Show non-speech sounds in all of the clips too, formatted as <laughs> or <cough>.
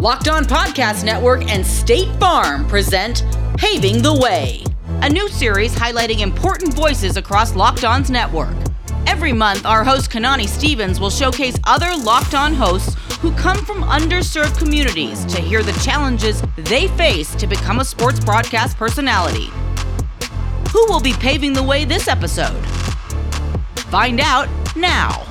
Locked On Podcast Network and State Farm present Paving the Way, a new series highlighting important voices across Locked On's network. Every month, our host Kanani Stevens will showcase other Locked On hosts who come from underserved communities to hear the challenges they face to become a sports broadcast personality. Who will be paving the way this episode? Find out now.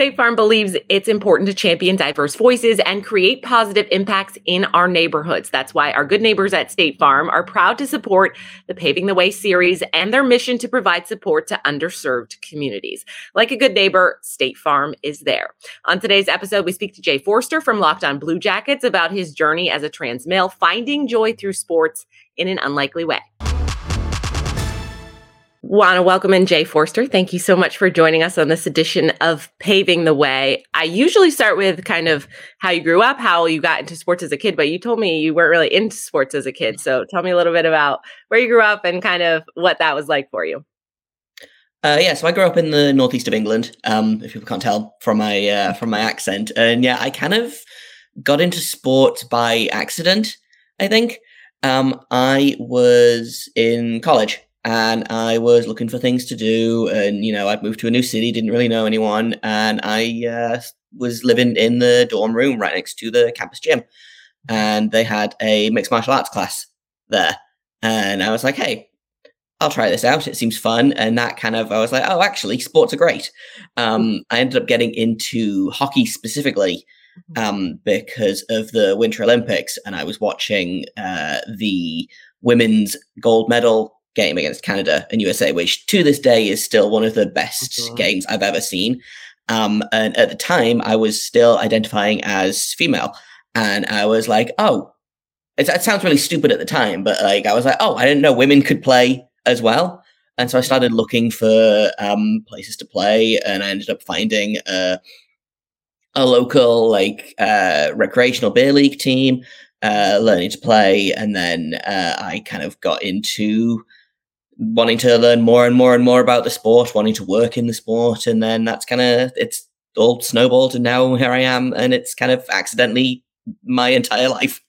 State Farm believes it's important to champion diverse voices and create positive impacts in our neighborhoods. That's why our good neighbors at State Farm are proud to support the Paving the Way series and their mission to provide support to underserved communities. Like a good neighbor, State Farm is there. On today's episode, we speak to Jay Forster from Locked On Blue Jackets about his journey as a trans male, finding joy through sports in an unlikely way. Want to welcome in Jay Forster. Thank you so much for joining us on this edition of Paving the Way. I usually start with kind of how you grew up, how you got into sports as a kid, but you told me you weren't really into sports as a kid. So tell me a little bit about where you grew up and kind of what that was like for you. Uh, yeah, so I grew up in the northeast of England. Um, if people can't tell from my uh, from my accent, and yeah, I kind of got into sport by accident. I think um, I was in college and I was looking for things to do. And you know, I'd moved to a new city, didn't really know anyone, and I uh, was living in the dorm room right next to the campus gym, and they had a mixed martial arts class there, and I was like, hey. I'll try this out. It seems fun. And that kind of, I was like, oh, actually, sports are great. Um, I ended up getting into hockey specifically um, because of the Winter Olympics. And I was watching uh, the women's gold medal game against Canada and USA, which to this day is still one of the best mm-hmm. games I've ever seen. Um, and at the time, I was still identifying as female, and I was like, "Oh, it, it sounds really stupid at the time, but like I was like, oh, I didn't know women could play as well." And so I started looking for um, places to play, and I ended up finding a, a local like uh, recreational beer league team, uh, learning to play, and then uh, I kind of got into wanting to learn more and more and more about the sport, wanting to work in the sport, and then that's kind of it's all snowballed, and now here I am, and it's kind of accidentally my entire life.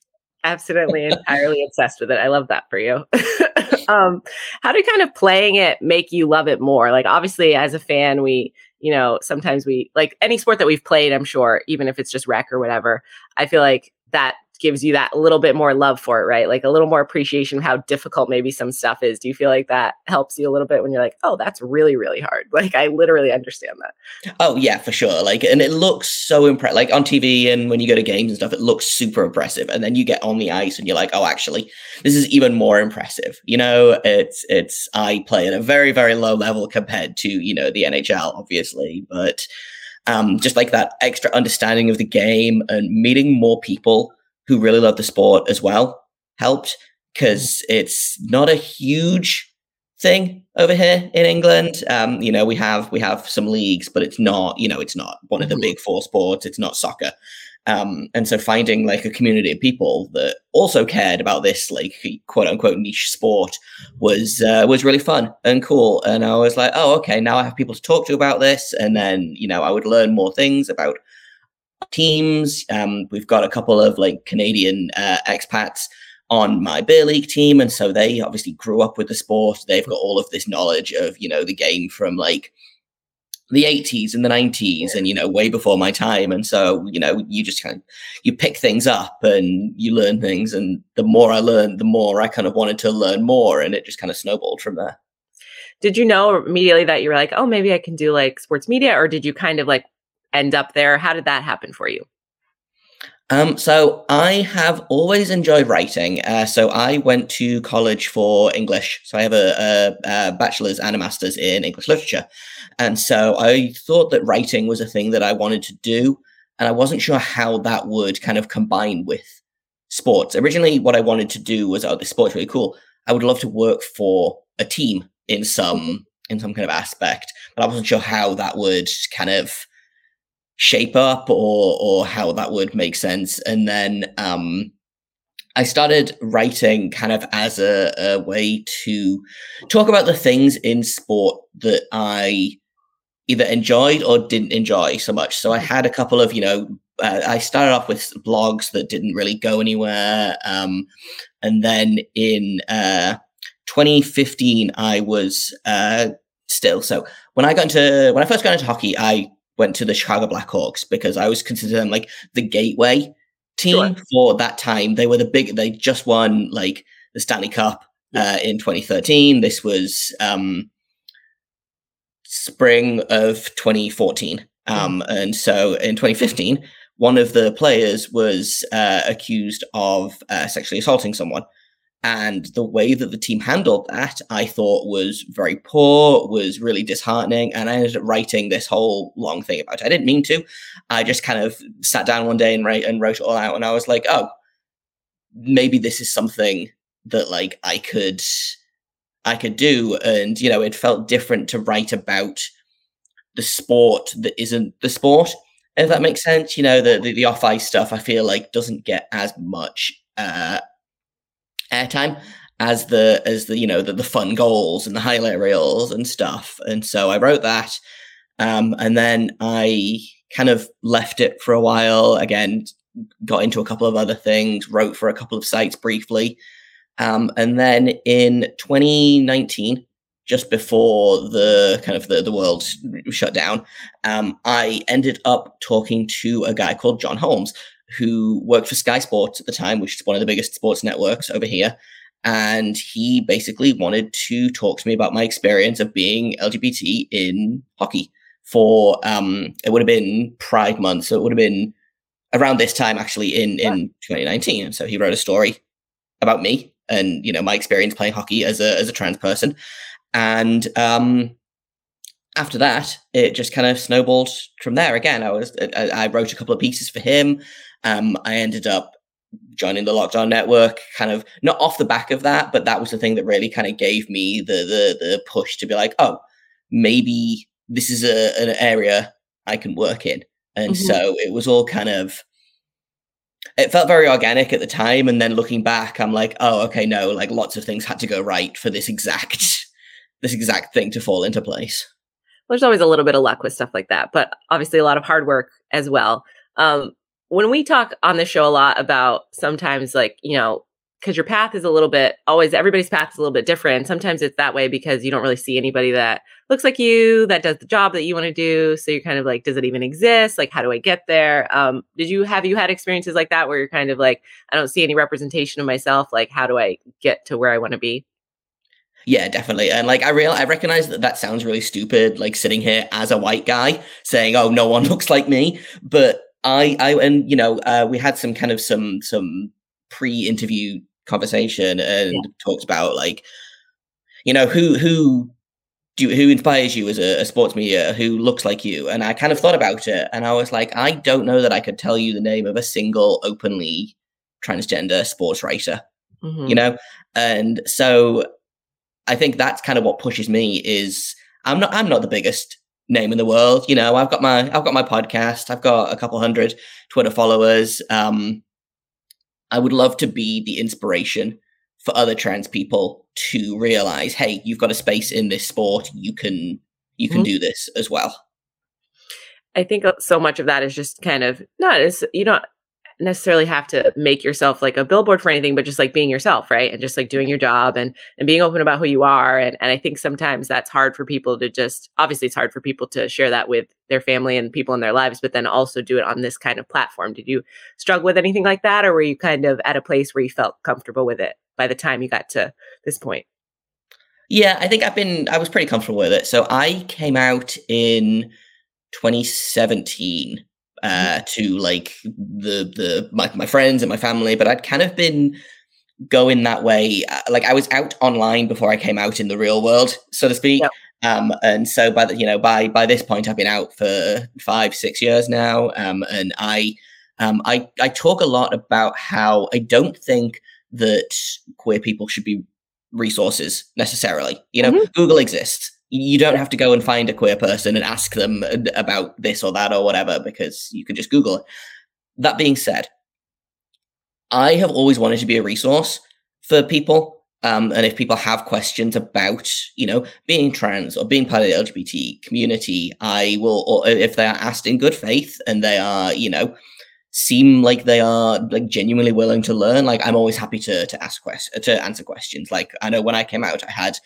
Absolutely, <laughs> entirely obsessed with it. I love that for you. <laughs> um, how did kind of playing it make you love it more? Like, obviously, as a fan, we you know sometimes we like any sport that we've played. I'm sure, even if it's just rec or whatever. I feel like that gives you that little bit more love for it, right? Like a little more appreciation of how difficult maybe some stuff is. Do you feel like that helps you a little bit when you're like, oh, that's really, really hard? <laughs> Like I literally understand that. Oh yeah, for sure. Like, and it looks so impressive. Like on TV and when you go to games and stuff, it looks super impressive. And then you get on the ice and you're like, oh, actually, this is even more impressive. You know, it's it's I play at a very, very low level compared to you know the NHL, obviously, but um, just like that extra understanding of the game and meeting more people who really love the sport as well helped because it's not a huge thing over here in England. Um, you know, we have we have some leagues, but it's not, you know, it's not one of the mm-hmm. big four sports. It's not soccer. Um, and so finding like a community of people that also cared about this like quote unquote niche sport was uh, was really fun and cool. And I was like, oh, okay, now I have people to talk to about this. And then you know I would learn more things about teams. Um, we've got a couple of like Canadian uh, expats on my beer league team, and so they obviously grew up with the sport. They've got all of this knowledge of you know the game from like the 80s and the 90s and you know way before my time and so you know you just kind of you pick things up and you learn things and the more i learned the more i kind of wanted to learn more and it just kind of snowballed from there did you know immediately that you were like oh maybe i can do like sports media or did you kind of like end up there? How did that happen for you? Um, so I have always enjoyed writing. Uh, so I went to college for English. So I have a, a, a, bachelor's and a master's in English literature. And so I thought that writing was a thing that I wanted to do. And I wasn't sure how that would kind of combine with sports. Originally, what I wanted to do was, oh, this sport's really cool. I would love to work for a team in some in some kind of aspect, but I wasn't sure how that would kind of shape up or or how that would make sense. And then um, I started writing kind of as a, a way to talk about the things in sport that I either enjoyed or didn't enjoy so much. So I had a couple of, you know, uh, I started off with blogs that didn't really go anywhere, um, and then in uh, 2015, I was uh, still so when I got into when I first got into hockey, I went to the Chicago Blackhawks because I was considered them like the gateway team sure. for that time. They were the big. They just won like the Stanley Cup uh, in 2013. This was um, spring of 2014. Um, mm-hmm. And so in 2015, one of the players was uh, accused of uh, sexually assaulting someone. And the way that the team handled that, I thought was very poor, was really disheartening. And I ended up writing this whole long thing about it. I didn't mean to. I just kind of sat down one day and, write, and wrote it all out. And I was like, oh, maybe this is something that like I could I could do. And, you know, it felt different to write about the sport that isn't the sport. If that makes sense, you know, the the, the off ice stuff I feel like doesn't get as much uh airtime as the as the you know the, the fun goals and the highlight reels and stuff. And so I wrote that. Um, and then I kind of left it for a while. Again, got into a couple of other things, wrote for a couple of sites briefly. Um, and then in 2019, just before the kind of the, the world shut down, um, I ended up talking to a guy called Jon Holmes, who worked for Sky Sports at the time, which is one of the biggest sports networks over here. And he basically wanted to talk to me about my experience of being LGBT in hockey for um it would have been Pride month. So it would have been around this time actually in, in 2019. And so he wrote a story about me and you know my experience playing hockey as a as a trans person and um after that it just kind of snowballed from there again i was i, I wrote a couple of pieces for him um i ended up joining the Locked On network kind of not off the back of that but that was the thing that really kind of gave me the the the push to be like oh maybe this is a, an area i can work in. And mm-hmm. so it was all kind of it felt very organic at the time and then looking back i'm like oh okay no like lots of things had to go right for this exact <laughs> this exact thing to fall into place. There's always a little bit of luck with stuff like that but obviously a lot of hard work as well. Um, when we talk on the show a lot about sometimes like you know because your path is a little bit always everybody's path is a little bit different. Sometimes it's that way because you don't really see anybody that looks like you that does the job that you want to do. So you're kind of like, does it even exist? Like, how do I get there? Um, did you have you had experiences like that where you're kind of like, I don't see any representation of myself. Like, how do I get to where I want to be? Yeah, definitely. And like I real I recognize that that sounds really stupid like sitting here as a white guy saying, "Oh, no one <laughs> looks like me." But I I and you know, uh, we had some kind of some some pre-interview conversation and yeah. talked about like you know who who do who inspires you as a, a, sports media who looks like you and i kind of thought about it and i was like i don't know that i could tell you the name of a single openly transgender sports writer mm-hmm. you know and so i think that's kind of what pushes me is i'm not i'm not the biggest name in the world you know i've got my i've got my podcast i've got a couple hundred twitter followers um I would love to be the inspiration for other trans people to realize, hey, you've got a space in this sport. You can you can mm-hmm. do this as well. I think uh, so much of that is just kind of not as you don't necessarily have to make yourself like a billboard for anything, but just like being yourself, right? And just like doing your job and and being open about who you are. And and I think sometimes that's hard for people to just obviously it's hard for people to share that with their family and people in their lives, but then also do it on this kind of platform. Did you struggle with anything like that, or were you kind of at a place where you felt comfortable with it by the time you got to this point? Yeah, I think I've been I was pretty comfortable with it. So I came out in 2017 uh, to like the the my, my friends and my family, but I'd kind of been going that way. Uh, like I was out online before I came out in the real world, so to speak. Yep. Um, and so by the you know by by this point, I've been out for five six years now, um, and I um, I I talk a lot about how I don't think that queer people should be resources necessarily. You know, mm-hmm. Google exists you don't have to go and find a queer person and ask them about this or that or whatever because you can just Google it. That being said, I have always wanted to be a resource for people. Um, and if people have questions about, you know, being trans or being part of the LGBT community, I will, or if they are asked in good faith and they are, you know, seem like they are like genuinely willing to learn. Like I'm always happy to to ask questions, to answer questions. Like I know when I came out, I had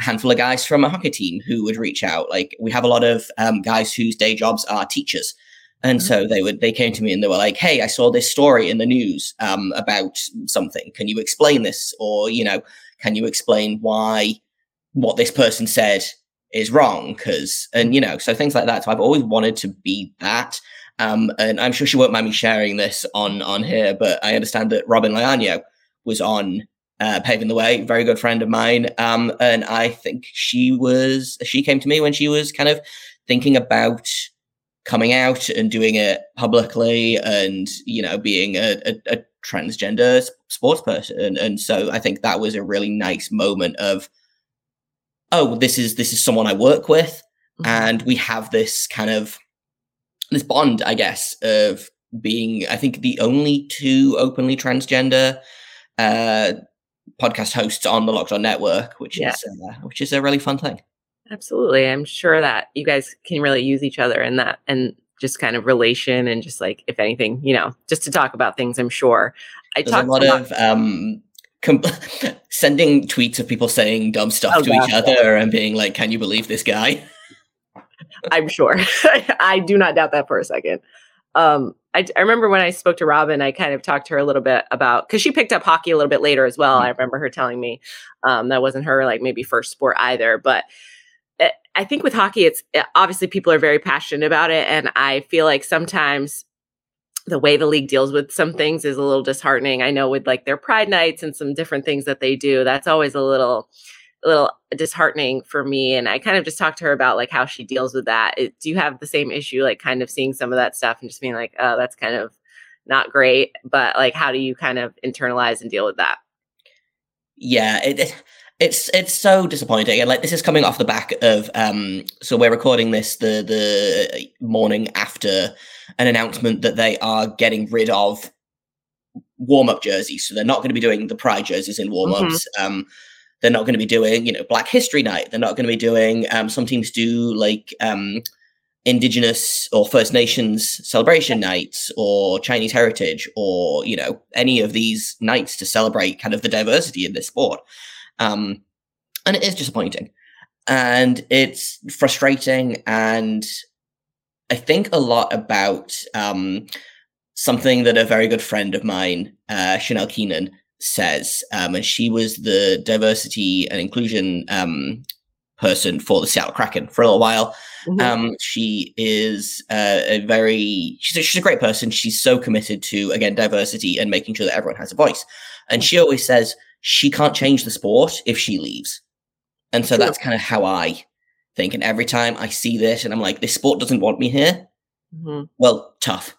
a handful of guys from a hockey team who would reach out. Like we have a lot of um, guys whose day jobs are teachers. And mm-hmm. so they would they came to me and they were like, "Hey, I saw this story in the news um, about something. Can you explain this? Or you know, can you explain why what this person said is wrong? Because and you know, so things like that. So I've always wanted to be that. Um, and I'm sure she won't mind me sharing this on on here, but I understand that Robin Leaño was on uh, paving the way, very good friend of mine. Um, and I think she was she came to me when she was kind of thinking about coming out and doing it publicly, and you know being a, a, a transgender sports person. And, so I think that was a really nice moment of, oh, this is this is someone I work with, mm-hmm. and we have this kind of this bond, I guess, of being, I think, the only two openly transgender uh, podcast hosts on the Locked On Network, which yeah. is uh, which is a really fun thing. Absolutely, I'm sure that you guys can really use each other in that and just kind of relation and just like if anything, you know, just to talk about things. I'm sure. I There's a lot of um, com- <laughs> sending tweets of people saying dumb stuff oh, to gosh, each other yeah. and being like, "Can you believe this guy?" I'm sure. <laughs> I do not doubt that for a second. Um, I, I, remember when I spoke to Robin, I kind of talked to her a little bit about because she picked up hockey a little bit later as well. Mm-hmm. I remember her telling me um, that wasn't her like maybe first sport either, but it, eh, I think with hockey, it's it, eh, obviously people are very passionate about it, and I feel like sometimes the way the league deals with some things is a little disheartening. I know with like their pride nights and some different things that they do, that's always a little a little disheartening for me and i kind of just talked to her about like how she deals with that it, do you have the same issue like kind of seeing some of that stuff and just being like oh that's kind of not great but like how do you kind of internalize and deal with that yeah it, it's it's so disappointing and like this is coming off the back of um so we're recording this the the morning after an announcement that they are getting rid of warm-up jerseys so they're not going to be doing the pride jerseys in warm-ups mm-hmm. um they're not going to be doing, you know, Black History Night. They're not going to be doing. Um, some teams do like um, Indigenous or First Nations celebration nights, or Chinese heritage, or you know, any of these nights to celebrate kind of the diversity in this sport. Um, and it is disappointing, and it's frustrating, and I think a lot about um, something that a very good friend of mine, uh, Chanel Keenan, says, um, and she was the diversity and inclusion um, person for the Seattle Kraken for a little while. Mm-hmm. Um, she is uh, a very she's a, she's a great person. She's so committed to again diversity and making sure that everyone has a voice. And she always says she can't change the sport if she leaves. And so that's kind of how I think. And every time I see this, and I'm like, this sport doesn't want me here. Mm-hmm. Well, tough.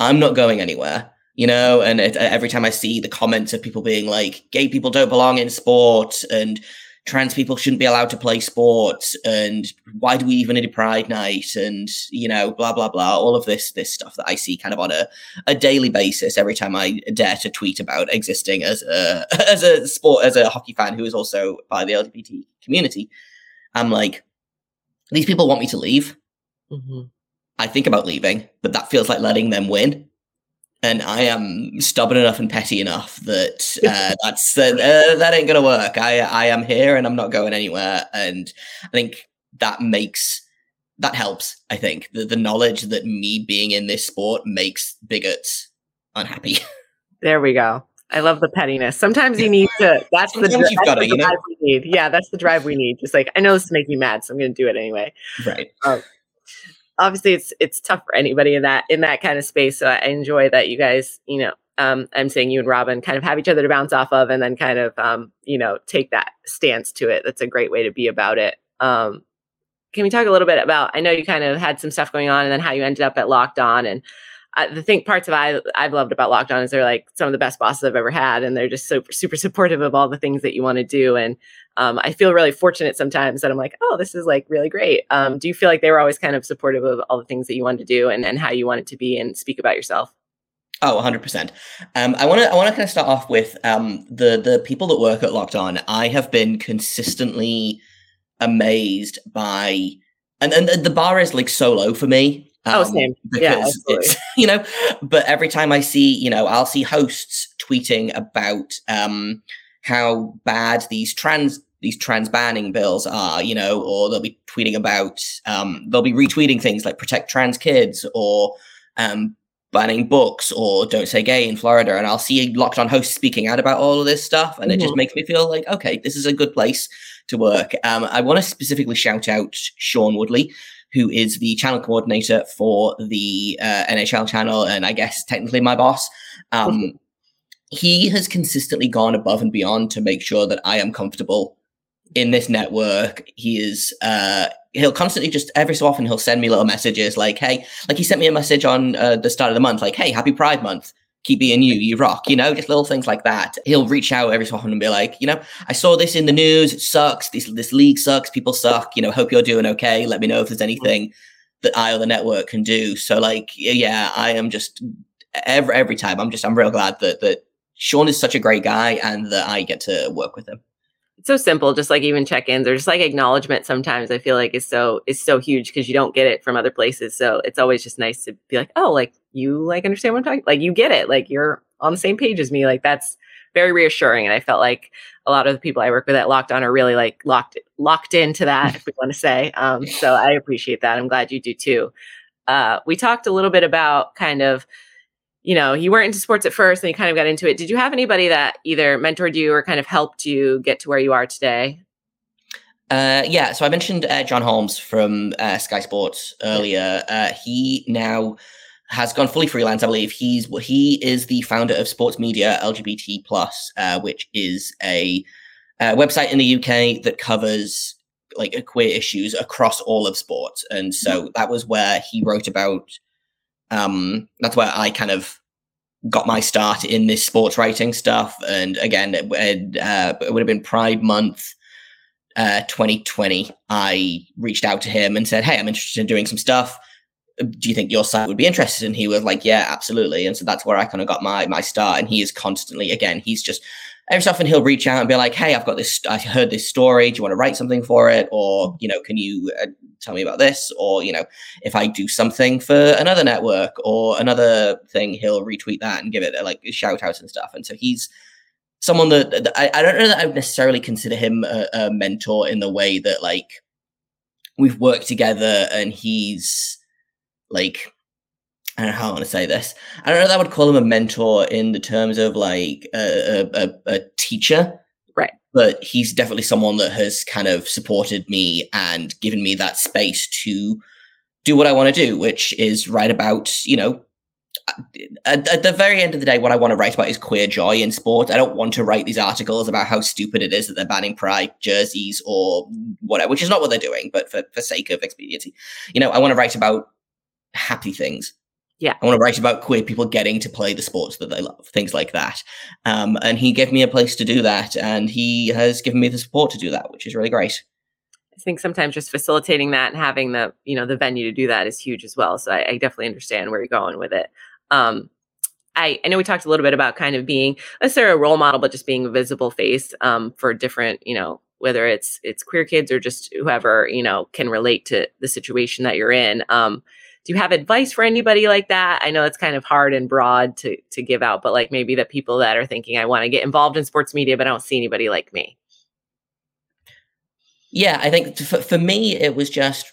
I'm not going anywhere you know and it, every time i see the comments of people being like gay people don't belong in sport and trans people shouldn't be allowed to play sports and why do we even need a pride night? and you know blah blah blah all of this this stuff that i see kind of on a, a daily basis every time i dare to tweet about existing as a <laughs> as a sport as a hockey fan who is also by the lgbt community. I'm like these people want me to leave. Mm-hmm. i think about leaving but that feels like letting them win and I am stubborn enough and petty enough that <laughs> uh, that's uh, uh, that ain't gonna work. I I am here and I'm not going anywhere, and I think that makes that helps. I think the the knowledge that me being in this sport makes bigots unhappy. <laughs> There we go. I love the pettiness. Sometimes you need to. That's Sometimes the, that's the drive you know? we need. Yeah, that's the drive we need. Just like I know this is making you mad, so I'm going to do it anyway. Right. Um, obviously it's it's tough for anybody in that in that kind of space. So I enjoy that you guys, you know, um, I'm saying you and Robin kind of have each other to bounce off of, and then kind of um, you know take that stance to it. That's a great way to be about it. Um, can we talk a little bit about? I know you kind of had some stuff going on, and then how you ended up at Locked On, and I, the thing parts of I I've loved about Locked On is they're like some of the best bosses I've ever had, and they're just super super supportive of all the things that you want to do. And um, I feel really fortunate sometimes that I'm like, oh, this is like really great. Um, do you feel like they were always kind of supportive of all the things that you wanted to do and and how you wanted to be and speak about yourself? Oh, 100%. Um, I want to I want to kind of start off with um, the the people that work at Locked On. I have been consistently amazed by and and the bar is like so low for me oh, same. yeah, it's <laughs> you know, but every time I see, you know, I'll see hosts tweeting about um, how bad these trans these trans banning bills are, you know, or they'll be tweeting about um, they'll be retweeting things like protect trans kids or um, banning books or don't say gay in Florida. And I'll see locked on hosts speaking out about all of this stuff. And mm-hmm. it just mm-hmm. makes me feel like, okay, this is a good place to work. Um, I want to specifically shout out Sean Woodley, who is the channel coordinator for the uh, NHL channel. And I guess technically my boss. Um, mm-hmm. He has consistently gone above and beyond to make sure that I am comfortable in this network. He is uh, he'll constantly just every so often he'll send me little messages like, "Hey," like he sent me a message on uh, the start of the month, like, "Hey, happy Pride Month." Keep being you, you rock, you know, just little things like that. He'll reach out every so often and be like, you know, I saw this in the news. It sucks. This this league sucks. People suck. You know, hope you're doing okay. Let me know if there's anything that I or the network can do. So, like, yeah, I am just every every time. I'm just I'm real glad that that Sean is such a great guy and that I get to work with him so simple just like even check-ins or just like acknowledgement sometimes i feel like is so is so huge because you don't get it from other places so it's always just nice to be like oh like you like understand what i'm talking like you get it like you're on the same page as me like that's very reassuring and i felt like a lot of the people i work with at locked on are really like locked locked into that if we want to say um, so i appreciate that i'm glad you do too. Uh, we talked a little bit about kind of you know, you weren't into sports at first and you kind of got into it. Did you have anybody that either mentored you or kind of helped you get to where you are today? Uh, yeah, so I mentioned uh, Jon Holmes from uh, Sky Sports earlier. Uh, he now has gone fully freelance. I believe he's he is the founder of Sports Media LGBT Plus, uh, which is a, a uh, website in the UK that covers like queer issues across all of sports. And so that was where he wrote about um, that's where I kind of got my start in this sports writing stuff. And again, it, uh, it would have been Pride Month uh, 2020. I reached out to him and said, Hey, I'm interested in doing some stuff. Do you think your site would be interested? And he was like, Yeah, absolutely. And so that's where I kind of got my my start. And he is constantly, again, he's just every so often he'll reach out and be like, "Hey, I've got this. I heard this story. Do you want to write something for it? Or you know, can you uh, tell me about this? Or you know, if I do something for another network or another thing, he'll retweet that and give it a, like shout out and stuff. And so he's someone that, that I, I, don't know that I would necessarily consider him a, a mentor in the way that like we've worked together and he's like I don't know how I want to say this. I don't know that I would call him a mentor in the terms of like a, a, a, teacher. Right. But he's definitely someone that has kind of supported me and given me that space to do what I want to do, which is write about, you know, at, at, the very end of the day, what I want to write about is queer joy in sport. I don't want to write these articles about how stupid it is that they're banning pride jerseys or whatever, which is not what they're doing, but for, for sake of expediency. You know, I want to write about happy things yeah. I want to write about queer people getting to play the sports that they love, things like that. Um, and he gave me a place to do that. And he has given me the support to do that, which is really great. I think sometimes just facilitating that and having the, you know, the venue to do that is huge as well. So I, I definitely understand where you're going with it. Um, I, I know we talked a little bit about kind of being necessarily a role model, but just being a visible face um, for different, you know, whether it's it's queer kids or just whoever you know can relate to the situation that you're in. Um, do you have advice for anybody like that? I know it's kind of hard and broad to to give out, but like maybe the people that are thinking I want to get involved in sports media, but I don't see anybody like me. Yeah, I think for, for me it was just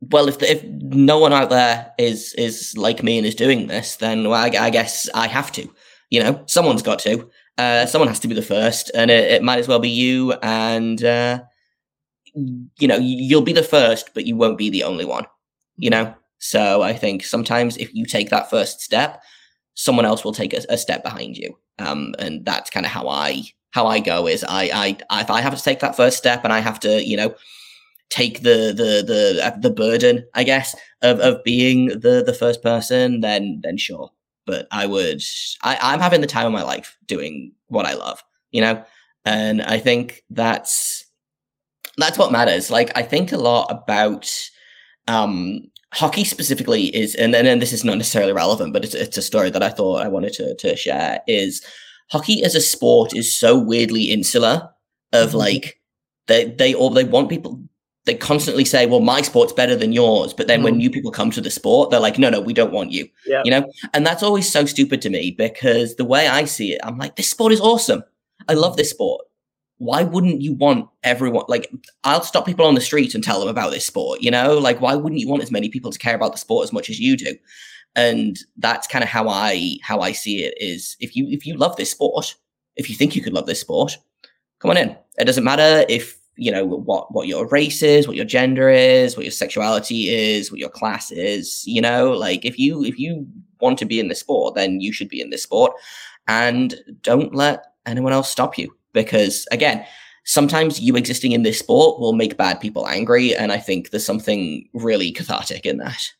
well, if the, if no one out there is is like me and is doing this, then well, I, I, guess I have to. You know, someone's got to. Uh, someone has to be the first, and it, it might as well be you. And uh, you know, you'll be the first, but you won't be the only one. You know, so I think sometimes if you take that first step, someone else will take a, a step behind you. Um, and that's kind of how I how I go is I, I if I have to take that first step and I have to you know take the the the uh, the burden I guess of of being the the first person then then sure. But I would I I'm having the time of my life doing what I love you know? And I think that's that's what matters. Like I think a lot about um hockey specifically is, and then this is not necessarily relevant, but it's, it's a story that I thought I wanted to, to share is hockey as a sport is so weirdly insular of mm-hmm. like, they, they, or they want people, they constantly say, well, my sport's better than yours. But then mm. when new people come to the sport, they're like, no, no, we don't want you. Yeah. You know? And that's always so stupid to me because the way I see it, I'm like, this sport is awesome. I love this sport. Why wouldn't you want everyone? Like, I'll stop people on the street and tell them about this sport, you know? Like, why wouldn't you want as many people to care about the sport as much as you do? And that's kind of how I how I see it is if you if you love this sport, if you think you could love this sport, come on in. It doesn't matter if you know what what your race is what your gender is what your sexuality is what your class is you know like if you if you want to be in the sport then you should be in this sport and don't let anyone else stop you because again sometimes you existing in this sport will make bad people angry and i think there's something really cathartic in that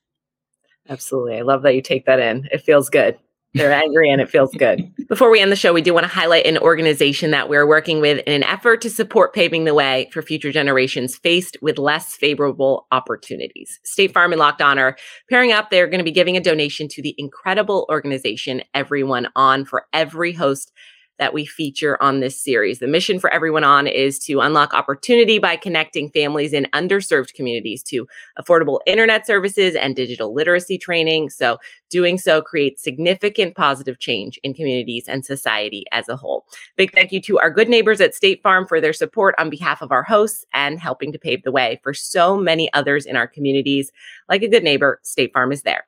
absolutely i love that you take that in it feels good they're angry and it feels good. <laughs> Before we end the show, we do want to highlight an organization that we're working with in an effort to support paving the way for future generations faced with less favorable opportunities. State Farm and Locked On are pairing up. They're going to be giving a donation to the incredible organization EveryoneOn for every host that we feature on this series. The mission for EveryoneOn is to unlock opportunity by connecting families in underserved communities to affordable internet services and digital literacy training. So, doing so creates significant positive change in communities and society as a whole. Big thank you to our good neighbors at State Farm for their support on behalf of our hosts and helping to pave the way for so many others in our communities. Like a good neighbor, State Farm is there.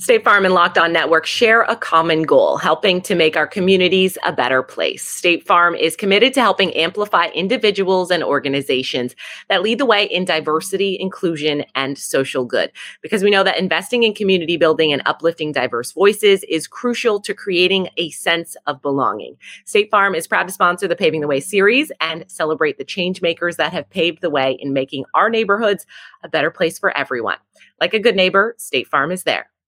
State Farm and Locked On Network share a common goal, helping to make our communities a better place. State Farm is committed to helping amplify individuals and organizations that lead the way in diversity, inclusion, and social good. Because we know that investing in community building and uplifting diverse voices is crucial to creating a sense of belonging. State Farm is proud to sponsor the Paving the Way series and celebrate the change makers that have paved the way in making our neighborhoods a better place for everyone. Like a good neighbor, State Farm is there.